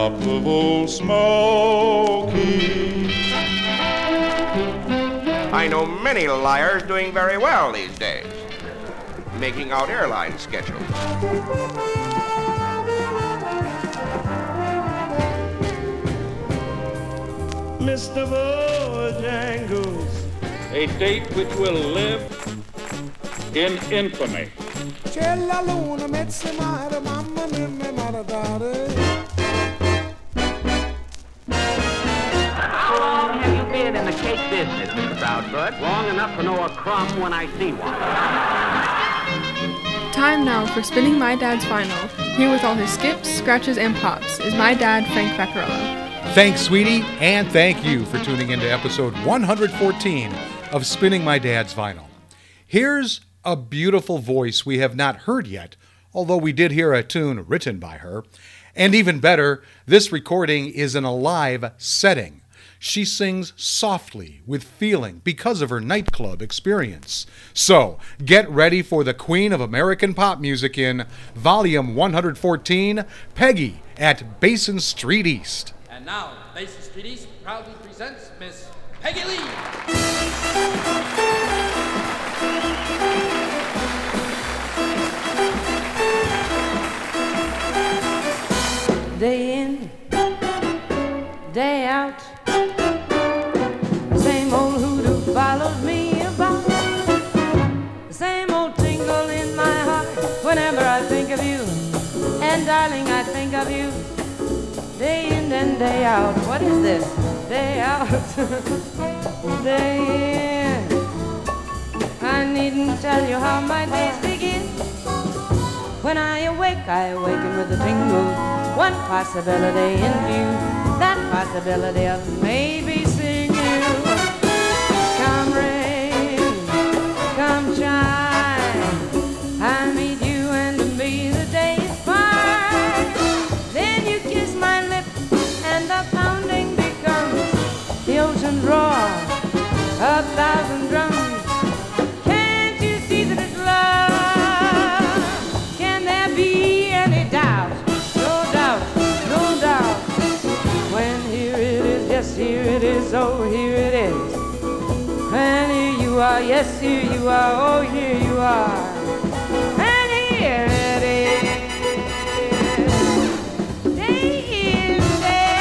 top of old Smoky. I know many liars doing very well these days, making out airline schedules. Mr. Bojangles. A date which will live in infamy. C'è la luna, mezza mare, mamma mia, mi maradare. Been in the cake business, Mr. Proudfoot? Long enough to know a crumb when I see one. Time now for spinning my dad's Vinyl. Here with all his skips, scratches, and pops is my dad, Frank Vaccarello. Thanks, sweetie, and thank you for tuning into episode 114 of Spinning My Dad's Vinyl. Here's a beautiful voice we have not heard yet, although we did hear a tune written by her. And even better, this recording is in a live setting. She sings softly with feeling because of her nightclub experience. So, get ready for the Queen of American Pop Music in Volume 114, Peggy at Basin Street East. And now, Basin Street East proudly presents Miss Peggy Lee. Day in, day out. I think of you day in and day out. What is this? Day out, day in. I needn't tell you how my days begin. When I awake, I awaken with a tingle. One possibility in view, that possibility of maybe seeing you. Come rain, come shine, are, yes, here you are, oh, here you are. And here it is. Day in, day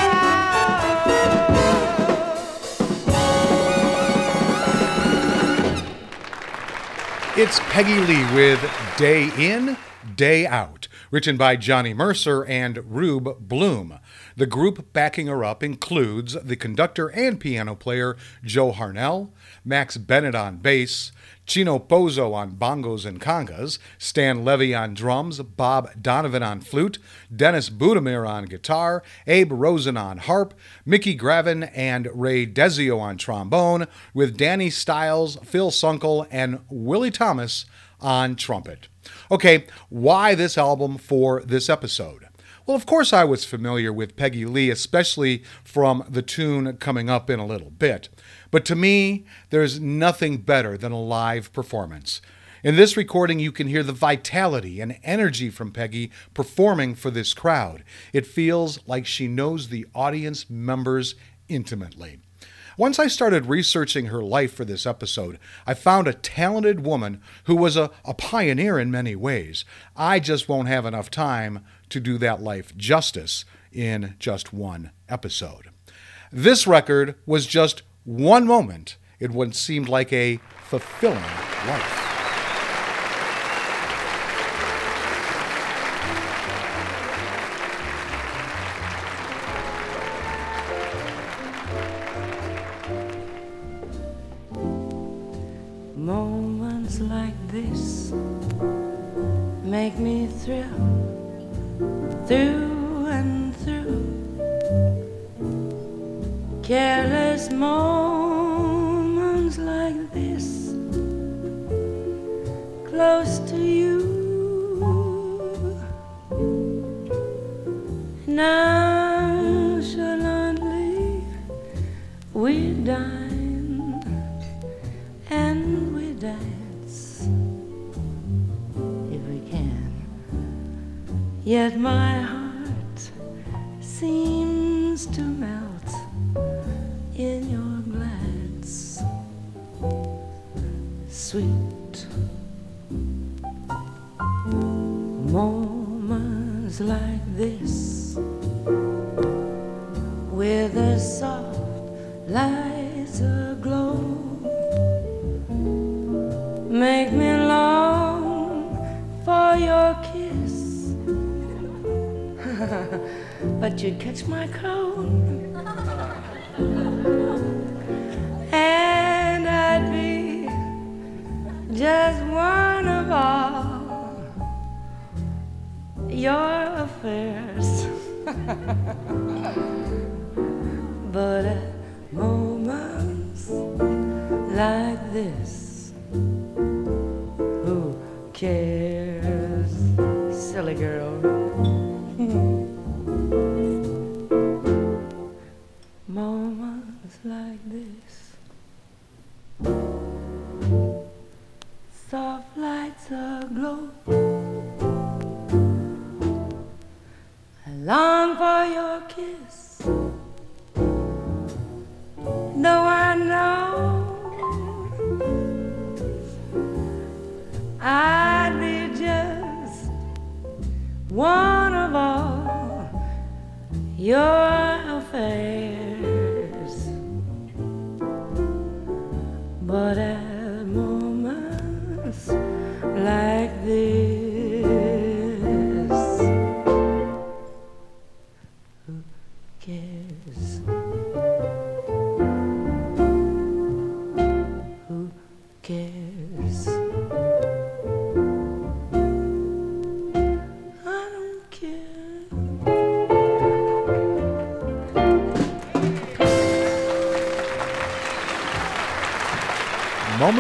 It's Peggy Lee with Day In, Day Out, written by Johnny Mercer and Rube Bloom. The group backing her up includes the conductor and piano player Joe Harnell, Max Bennett on bass, Chino Pozo on bongos and congas, Stan Levey on drums, Bob Donovan on flute, Dennis Budimir on guitar, Abe Rosen on harp, Mickey Gravine and Ray Desio on trombone, with Danny Stiles, Phil Sunkel, and Willie Thomas on trumpet. Okay, why this album for this episode? Well, of course, I was familiar with Peggy Lee, especially from the tune coming up in a little bit. But to me, there's nothing better than a live performance. In this recording, you can hear the vitality and energy from Peggy performing for this crowd. It feels like she knows the audience members intimately. Once I started researching her life for this episode, I found a talented woman who was a, a pioneer in many ways. I just won't have enough time to do that life justice in just one episode. This record was just one moment in what seemed like a fulfilling life. Moments like this make me thrill through and through. Careless moments Yet my one of all your affairs. But at moments like this one of all your affairs.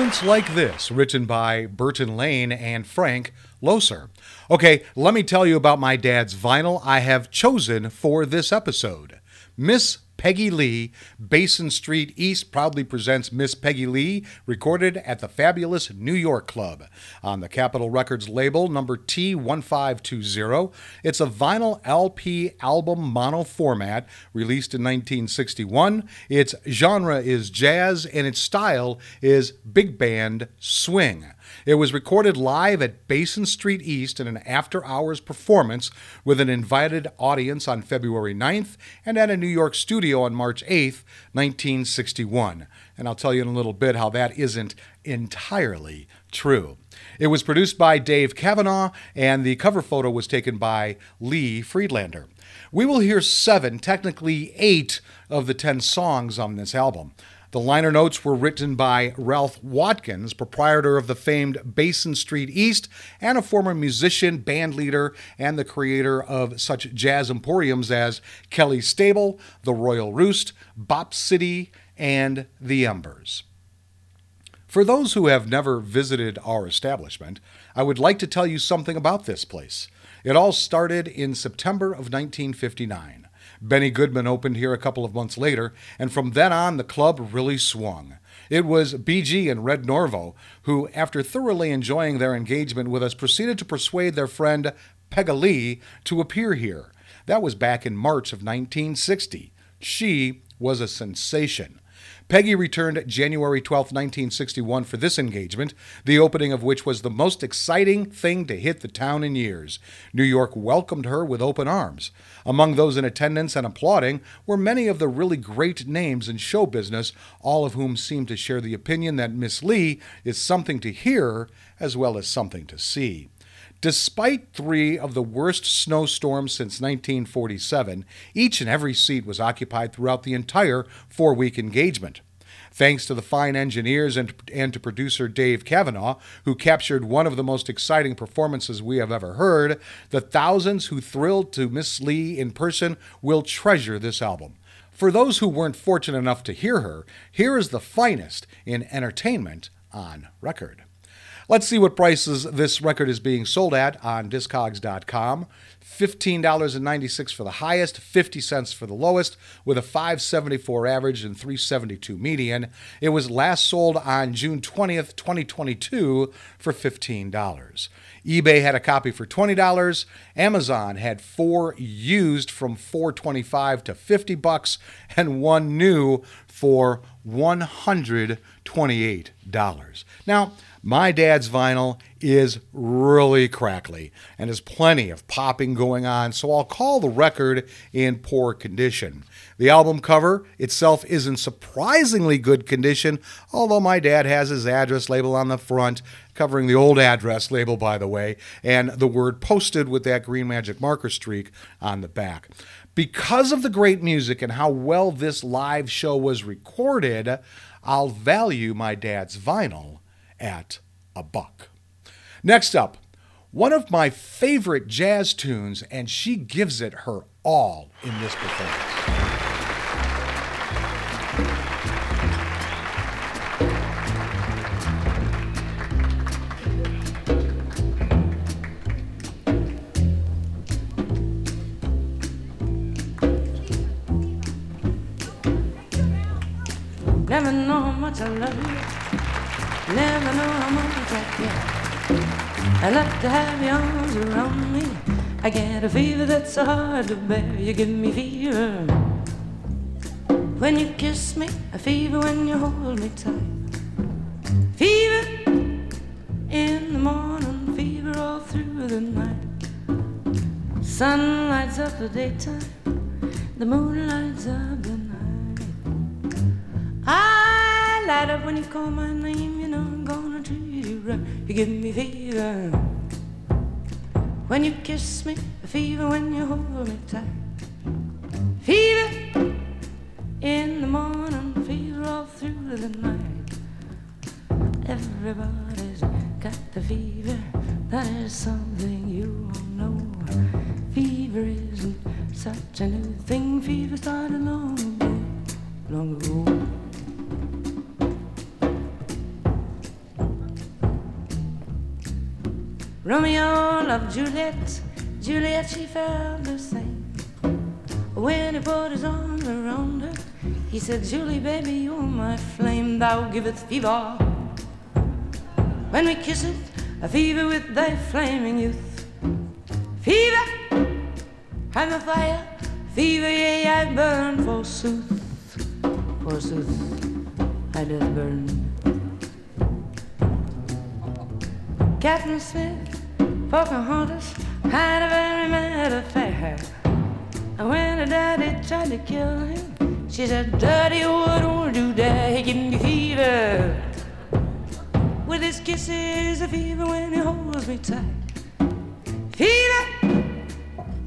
Moments Like This, written by Burton Lane and Frank Loesser. Okay, let me tell you about my dad's vinyl I have chosen for this episode. Miss Peggy Lee, Basin Street East proudly presents Miss Peggy Lee, recorded at the fabulous New York Club. On the Capitol Records label, number T1520, it's a vinyl LP album mono format, released in 1961. Its genre is jazz, and its style is big band swing. It was recorded live at Basin Street East in an after hours performance with an invited audience on February 9th and at a New York studio on March 8th, 1961. And I'll tell you in a little bit how that isn't entirely true. It was produced by Dave Cavanaugh, and the cover photo was taken by Lee Friedlander. We will hear seven, technically eight, of the ten songs on this album. The liner notes were written by Ralph Watkins, proprietor of the famed Basin Street East, and a former musician, band leader, and the creator of such jazz emporiums as Kelly Stable, The Royal Roost, Bop City, and The Embers. For those who have never visited our establishment, I would like to tell you something about this place. It all started in September of 1959. Benny Goodman opened here a couple of months later, and from then on, the club really swung. It was BG and Red Norvo who, after thoroughly enjoying their engagement with us, proceeded to persuade their friend Peggy Lee to appear here. That was back in March of 1960. She was a sensation. Peggy returned January 12, 1961 for this engagement, the opening of which was the most exciting thing to hit the town in years. New York welcomed her with open arms. Among those in attendance and applauding were many of the really great names in show business, all of whom seemed to share the opinion that Miss Lee is something to hear as well as something to see. Despite three of the worst snowstorms since 1947, each and every seat was occupied throughout the entire four week engagement. Thanks to the fine engineers and, and to producer Dave Cavanaugh, who captured one of the most exciting performances we have ever heard, the thousands who thrilled to Miss Lee in person will treasure this album. For those who weren't fortunate enough to hear her, here is the finest in entertainment on record. Let's see what prices this record is being sold at on Discogs.com. $15.96 for the highest, 50 cents for the lowest, with a 574 average and 372 median. It was last sold on June 20th, 2022 for $15 eBay had a copy for $20. Amazon had four used from 425 to 50 bucks and one new for $128. Now, my dad's vinyl is really crackly and has plenty of popping going on, so I'll call the record in poor condition. The album cover itself is in surprisingly good condition, although my dad has his address label on the front, covering the old address label, by the way, and the word posted with that green magic marker streak on the back. Because of the great music and how well this live show was recorded, I'll value my dad's vinyl at a buck. Next up, one of my favorite jazz tunes, and she gives it her all in this performance. Never know how much I love you. Never know how much I care. I love to have your arms around me. I get a fever that's so hard to bear. You give me fever when you kiss me, a fever when you hold me tight. Fever in the morning, fever all through the night. Sun lights up the daytime, the moon lights up the night. I light up when you call my name, you know I'm gonna treat you right. You give me fever when you kiss me, fever when you hold me tight. Fever in the morning, fever all through the night. Everybody's got the fever, that is something you all know. Fever isn't such a new thing, fever started long ago, long ago. Romeo loved Juliet, Juliet she felt the same. When he put his arms around her, he said, Julie, baby, you're my flame, thou giveth fever. When we kiss it, a fever with thy flaming youth. Fever, I'm a fire, fever, yea, I burn forsooth. Forsooth, I doth burn. Captain Smith, Pocahontas, had a very mad affair. And when her daddy tried to kill him, she said, Daddy, what would you? He give me fever. With his kisses, a fever when he holds me tight. Fever,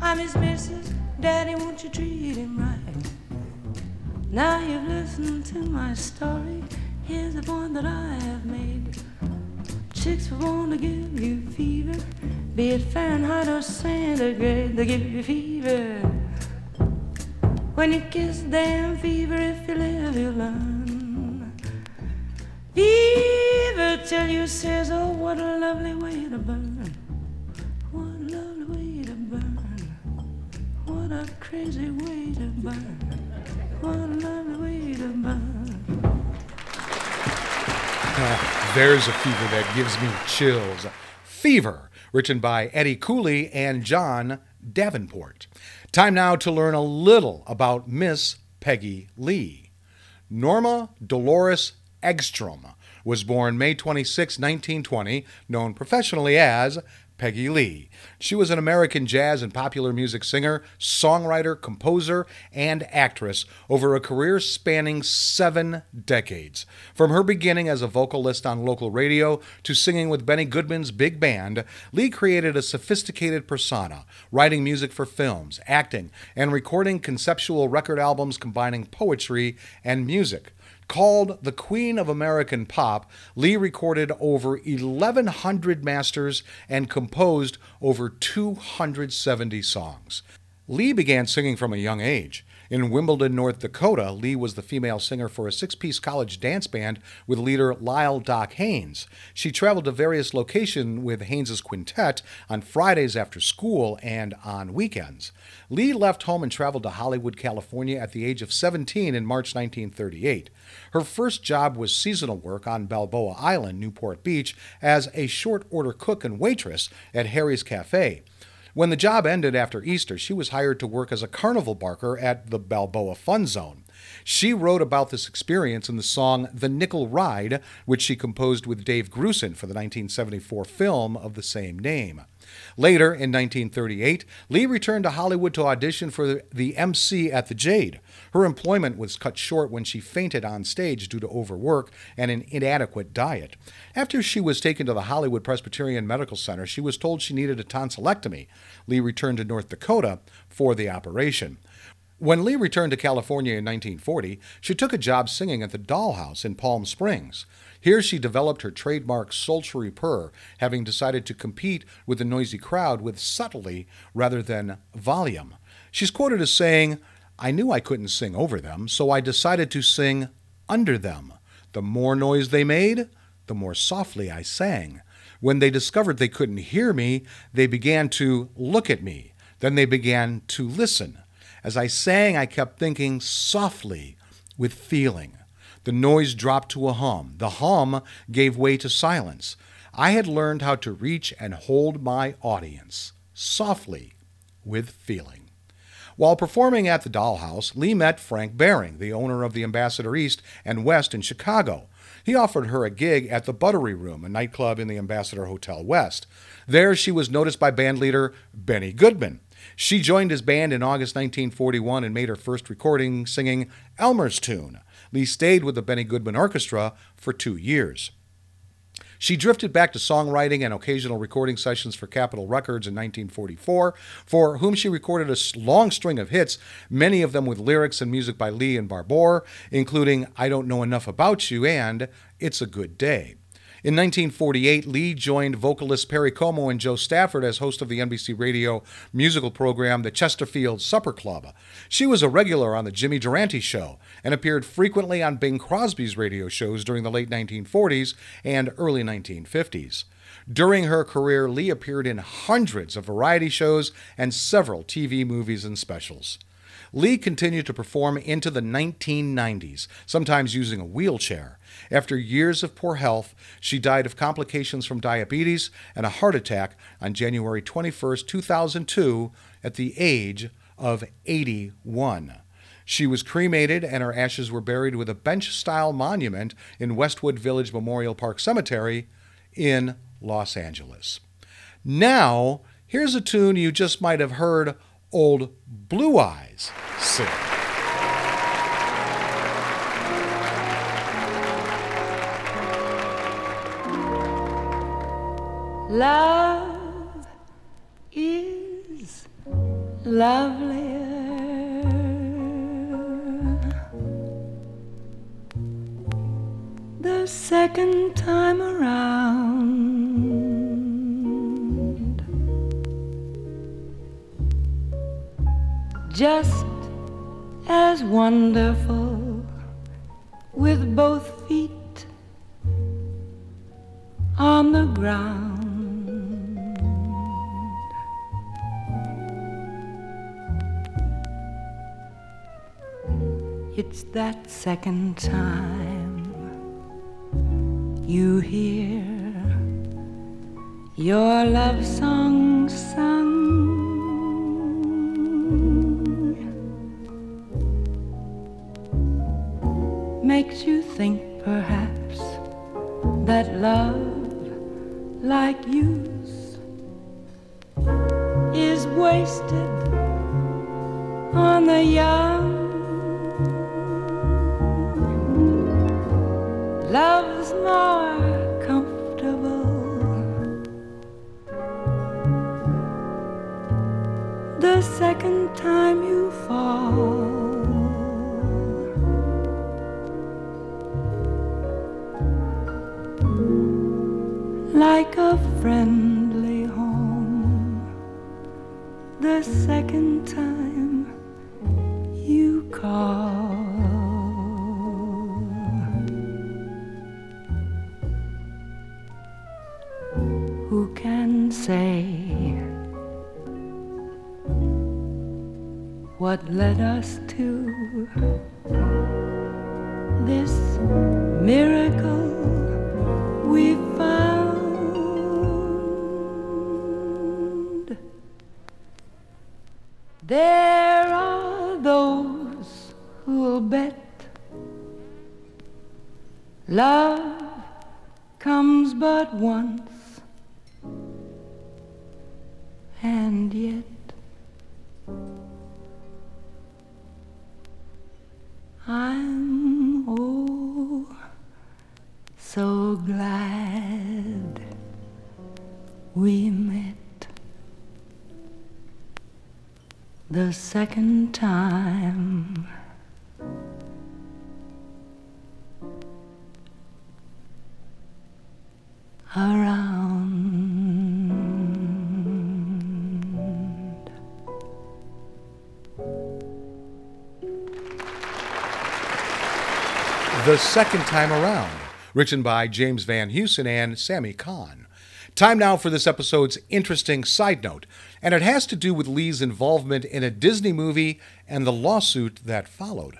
I'm his missus. Daddy, won't you treat him right? Now you've listened to my story. Here's the point that I have made. Chicks will want to give you fever, be it Fahrenheit or centigrade, they give you fever. When you kiss them, fever, if you live, you learn. Fever till you says, oh, what a lovely way to burn. What a lovely way to burn. What a crazy way to burn. What a lovely way to burn. Ah, there's a fever that gives me chills. Fever, written by Eddie Cooley and John Davenport. Time now to learn a little about Miss Peggy Lee. Norma Dolores Egstrom was born May 26, 1920, known professionally as Peggy Lee. She was an American jazz and popular music singer, songwriter, composer, and actress over a career spanning seven decades. From her beginning as a vocalist on local radio to singing with Benny Goodman's big band, Lee created a sophisticated persona, writing music for films, acting, and recording conceptual record albums combining poetry and music. Called the Queen of American Pop, Lee recorded over 1,100 masters and composed over 270 songs. Lee began singing from a young age. In Wimbledon, North Dakota, Lee was the female singer for a six piece college dance band with leader Lyle Doc Haynes. She traveled to various locations with Haynes's quintet on Fridays after school and on weekends. Lee left home and traveled to Hollywood, California at the age of 17 in March 1938. Her first job was seasonal work on Balboa Island, Newport Beach, as a short order cook and waitress at Harry's Cafe. When the job ended after Easter, she was hired to work as a carnival barker at the Balboa Fun Zone. She wrote about this experience in the song The Nickel Ride, which she composed with Dave Grusin for the 1974 film of the same name. Later, in 1938, Lee returned to Hollywood to audition for the MC at the Jade. Her employment was cut short when she fainted on stage due to overwork and an inadequate diet. After she was taken to the Hollywood Presbyterian Medical Center, she was told she needed a tonsillectomy. Lee returned to North Dakota for the operation. When Lee returned to California in 1940, she took a job singing at the Dollhouse in Palm Springs. Here she developed her trademark sultry purr, having decided to compete with the noisy crowd with subtlety rather than volume. She's quoted as saying, I knew I couldn't sing over them, so I decided to sing under them. The more noise they made, the more softly I sang. When they discovered they couldn't hear me, they began to look at me. Then they began to listen. As I sang, I kept thinking softly with feeling. The noise dropped to a hum. The hum gave way to silence. I had learned how to reach and hold my audience softly with feeling. While performing at the Dollhouse, Lee met Frank Bering, the owner of the Ambassador East and West in Chicago. He offered her a gig at the Buttery Room, a nightclub in the Ambassador Hotel West. There, she was noticed by bandleader Benny Goodman. She joined his band in August 1941 and made her first recording singing Elmer's Tune. Lee stayed with the Benny Goodman Orchestra for two years. She drifted back to songwriting and occasional recording sessions for Capitol Records in 1944, for whom she recorded a long string of hits, many of them with lyrics and music by Lee and Barbour, including I Don't Know Enough About You and It's a Good Day. In 1948, Lee joined vocalists Perry Como and Jo Stafford as host of the NBC radio musical program The Chesterfield Supper Club. She was a regular on The Jimmy Durante Show and appeared frequently on Bing Crosby's radio shows during the late 1940s and early 1950s. During her career, Lee appeared in hundreds of variety shows and several TV movies and specials. Lee continued to perform into the 1990s, sometimes using a wheelchair. After years of poor health, she died of complications from diabetes and a heart attack on January 21, 2002, at the age of 81. She was cremated and her ashes were buried with a bench style monument in Westwood Village Memorial Park Cemetery in Los Angeles. Now, here's a tune you just might have heard old Blue Eyes sing. Love is lovelier the second time around. Just as wonderful with both feet on the ground. It's that second time you hear your love song sung. Makes you think perhaps that love like you's is wasted on the young. Love's more comfortable the second time you friendly home, the second time the second time. Around. The Second Time Around, written by James Van Heusen and Sammy Cahn. Time now for this episode's interesting side note, and it has to do with Lee's involvement in a Disney movie and the lawsuit that followed.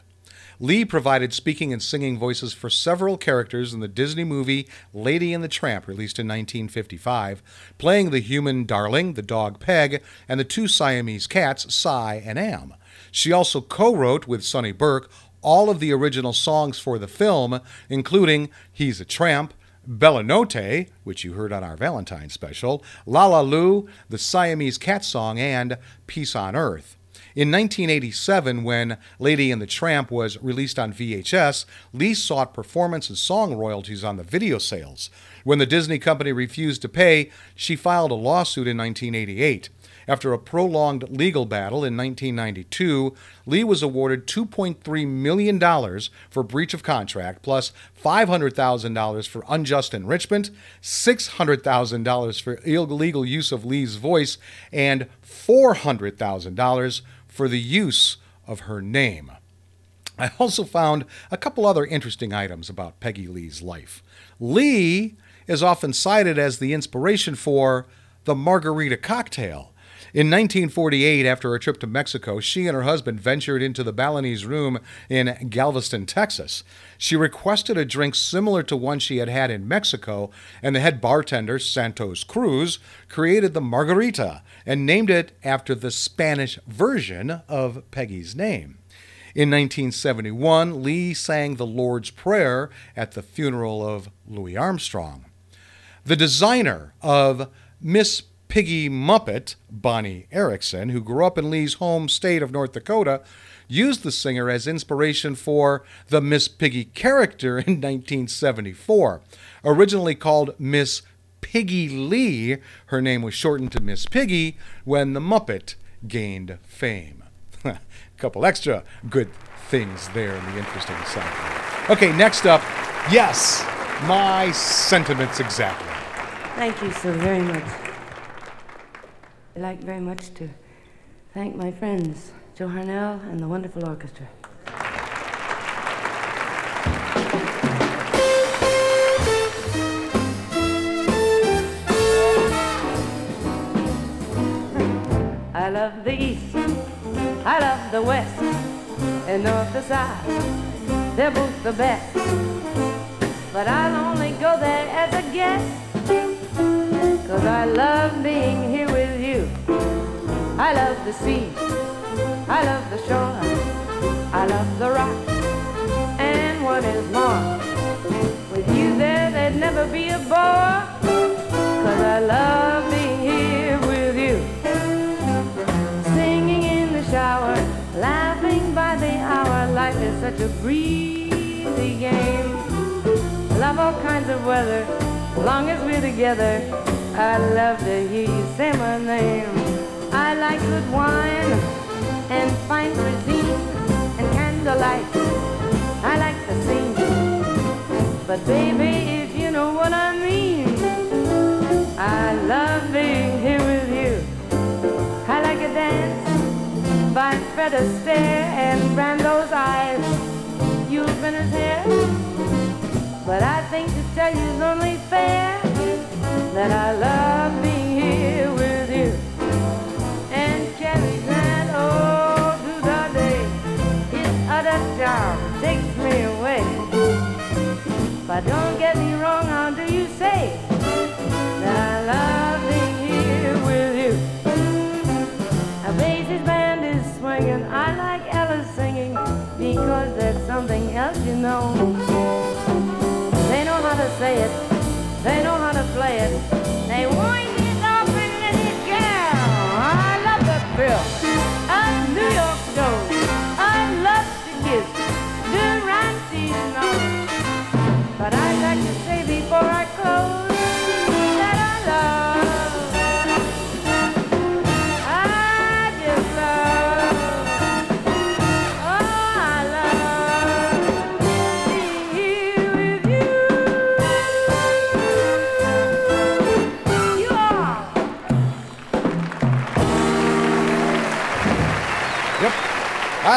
Lee provided speaking and singing voices for several characters in the Disney movie Lady and the Tramp, released in 1955, playing the human Darling, the dog Peg, and the two Siamese cats, Si and Am. She also co wrote with Sonny Burke all of the original songs for the film, including He's a Tramp, Bella Notte, which you heard on our Valentine special, La La Lu, the Siamese Cat Song, and Peace on Earth. In 1987, when Lady and the Tramp was released on VHS, Lee sought performance and song royalties on the video sales. When the Disney company refused to pay, she filed a lawsuit in 1988. After a prolonged legal battle in 1992, Lee was awarded $2.3 million for breach of contract, plus $500,000 for unjust enrichment, $600,000 for illegal use of Lee's voice, and $400,000 for the use of her name. I also found a couple other interesting items about Peggy Lee's life. Lee is often cited as the inspiration for the margarita cocktail. In 1948, after a trip to Mexico, she and her husband ventured into the Balinese room in Galveston, Texas. She requested a drink similar to one she had had in Mexico, and the head bartender, Santos Cruz, created the margarita and named it after the Spanish version of Peggy's name. In 1971, Lee sang the Lord's Prayer at the funeral of Louis Armstrong. The designer of Miss Piggy Muppet, Bonnie Erickson, who grew up in Lee's home state of North Dakota, used the singer as inspiration for the Miss Piggy character in 1974. Originally called Miss Piggy Lee, her name was shortened to Miss Piggy when the Muppet gained fame. A couple extra good things there in the interesting side. Okay, next up, yes, my sentiments exactly. Thank you so very much. I'd like very much to thank my friends, Joe Harnell and the wonderful orchestra. I love the East, I love the West, and North to South. They're both the best, but I'll only go there as a guest. Cause I love being here with you. I love the sea. I love the shore. I love the rock. And what is more, with you there, there'd never be a bore. Cause I love being here with you. Singing in the shower, laughing by the hour. Life is such a breezy game. Love all kinds of weather, long as we're together. I love to hear you say my name. I like good wine and fine cuisine and candlelight. I like to sing, but baby, if you know what I mean, I love being here with you. I like a dance by Fred Astaire and Brando's eyes. You've been his hair, but I think to tell that I love being here with you and carry that all through the day. It's utter charm takes me away. But don't get me wrong, how do you say that I love being here with you? A bassist band is swinging. I like Ella singing because there's something else, you know. They know how to say it. They know how to play it.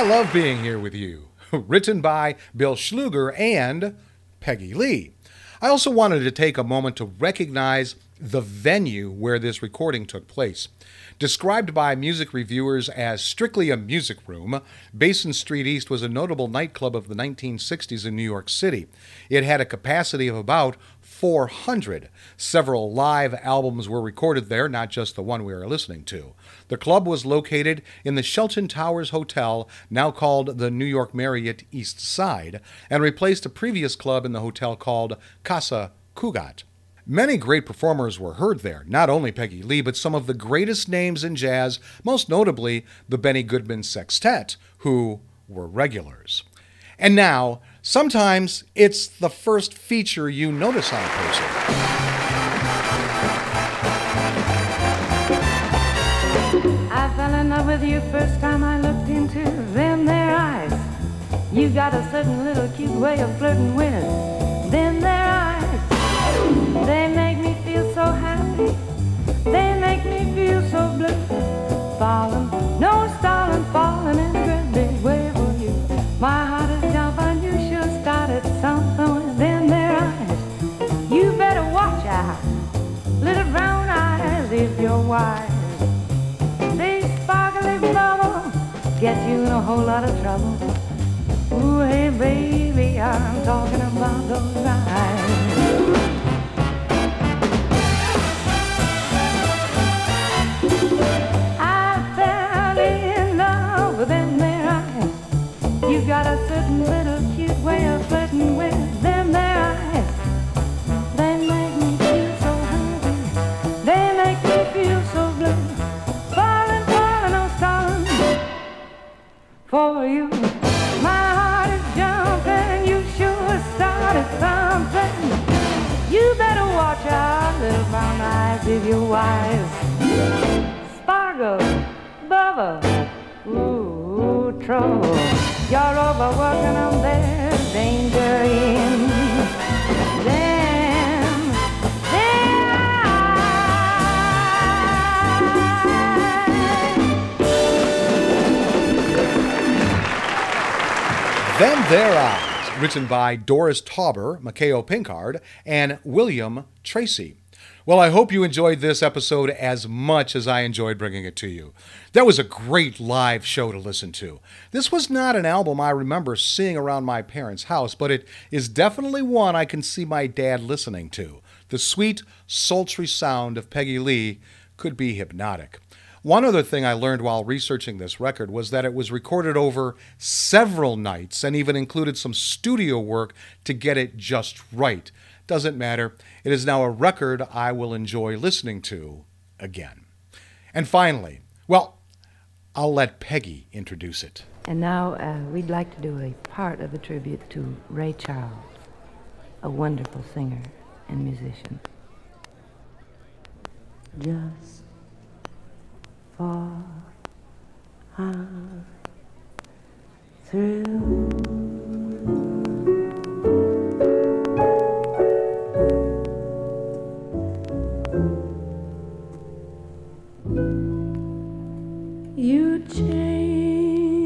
Love being here with you. Written by Bill Schluger and Peggy Lee. I also wanted to take a moment to recognize the venue where this recording took place. Described by music reviewers as strictly a music room, Basin Street East was a notable nightclub of the 1960s in New York City. It had a capacity of about 400. Several live albums were recorded there, not just the one we are listening to. The club was located in the Shelton Towers Hotel, now called the New York Marriott East Side, and replaced a previous club in the hotel called Casa Cugat. Many great performers were heard there, not only Peggy Lee, but some of the greatest names in jazz, most notably the Benny Goodman Sextet, who were regulars. And now, sometimes it's the first feature you notice on a person. With you first time I looked into them their eyes. You got a certain little cute way of flirting with them their eyes. They make me feel so happy. They make me feel so blue. Falling, no stalling, falling in a great big way for you. My heart is jumping. You should have started something within their eyes. You better watch out, little brown eyes, if you're wise. Get you in a whole lot of trouble. Ooh, hey baby, I'm talking about those eyes. Written by Doris Tauber, Maceo Pinkard, and William Tracey. Well, I hope you enjoyed this episode as much as I enjoyed bringing it to you. That was a great live show to listen to. This was not an album I remember seeing around my parents' house, but it is definitely one I can see my dad listening to. The sweet, sultry sound of Peggy Lee could be hypnotic. One other thing I learned while researching this record was that it was recorded over several nights and even included some studio work to get it just right. Doesn't matter. It is now a record I will enjoy listening to again. And finally, well, I'll let Peggy introduce it. And now uh, we'd like to do a part of a tribute to Ray Charles, a wonderful singer and musician. Just for our thrill. You change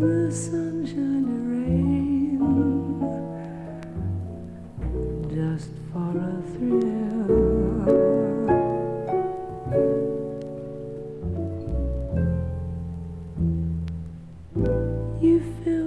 the sunshine You fill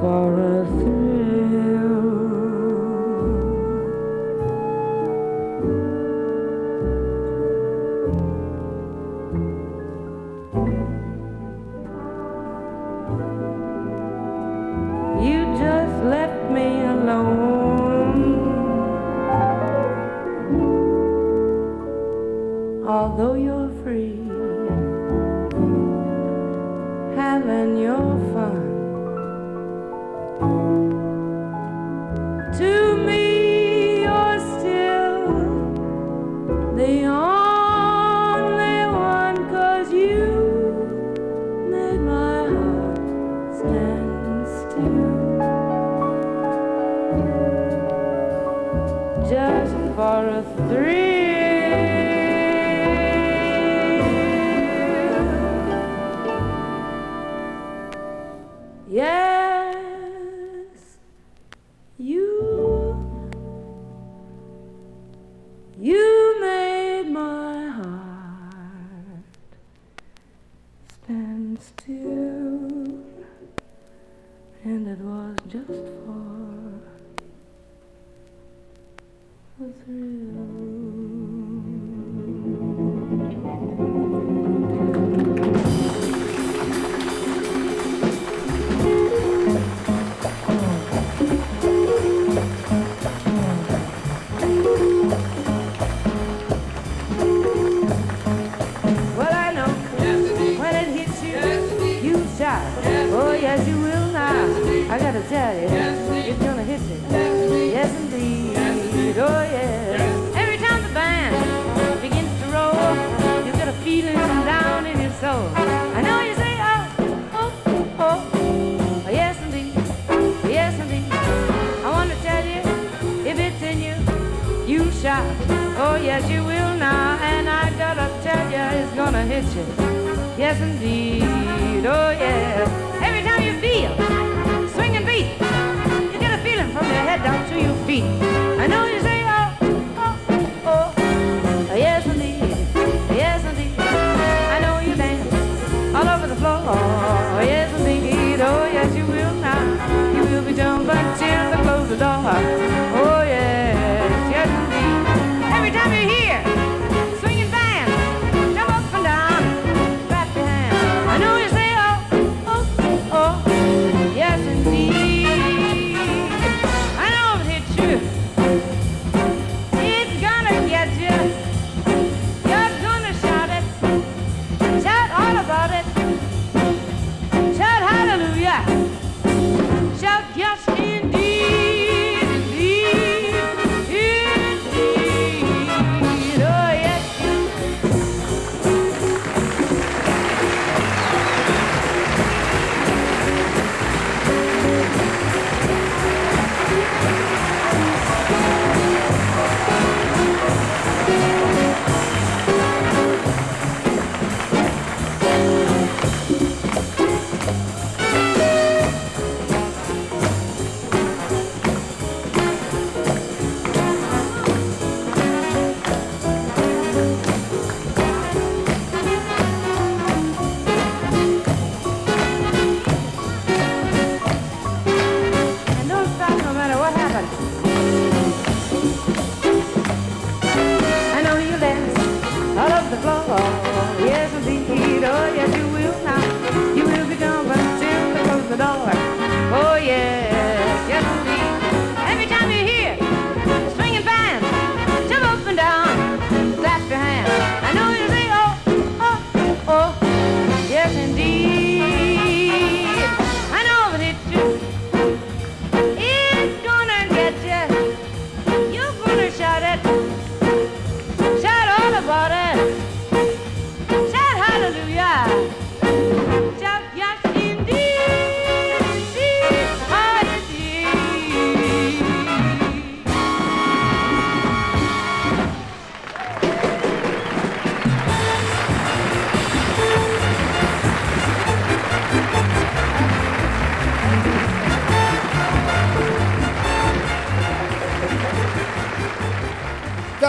for a thrill. You just left me alone. although you still, and it was just for. feet.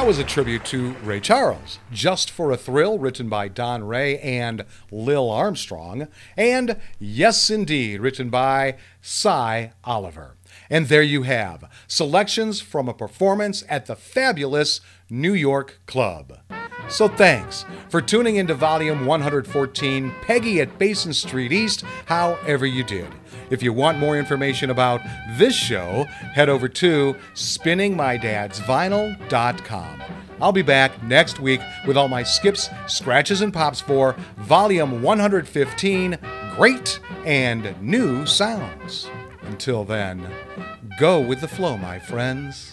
was a tribute to Ray Charles. Just for a Thrill, written by Don Raye and Lil Armstrong. And Yes Indeed, written by Sy Oliver. And there you have selections from a performance at the fabulous New York Club. So thanks for tuning into volume 114, Peggy at Basin Street East, however you did. If you want more information about this show, head over to spinningmydadsvinyl.com. I'll be back next week with all my skips, scratches, and pops for volume 115 Great and New Sounds. Until then, go with the flow, my friends.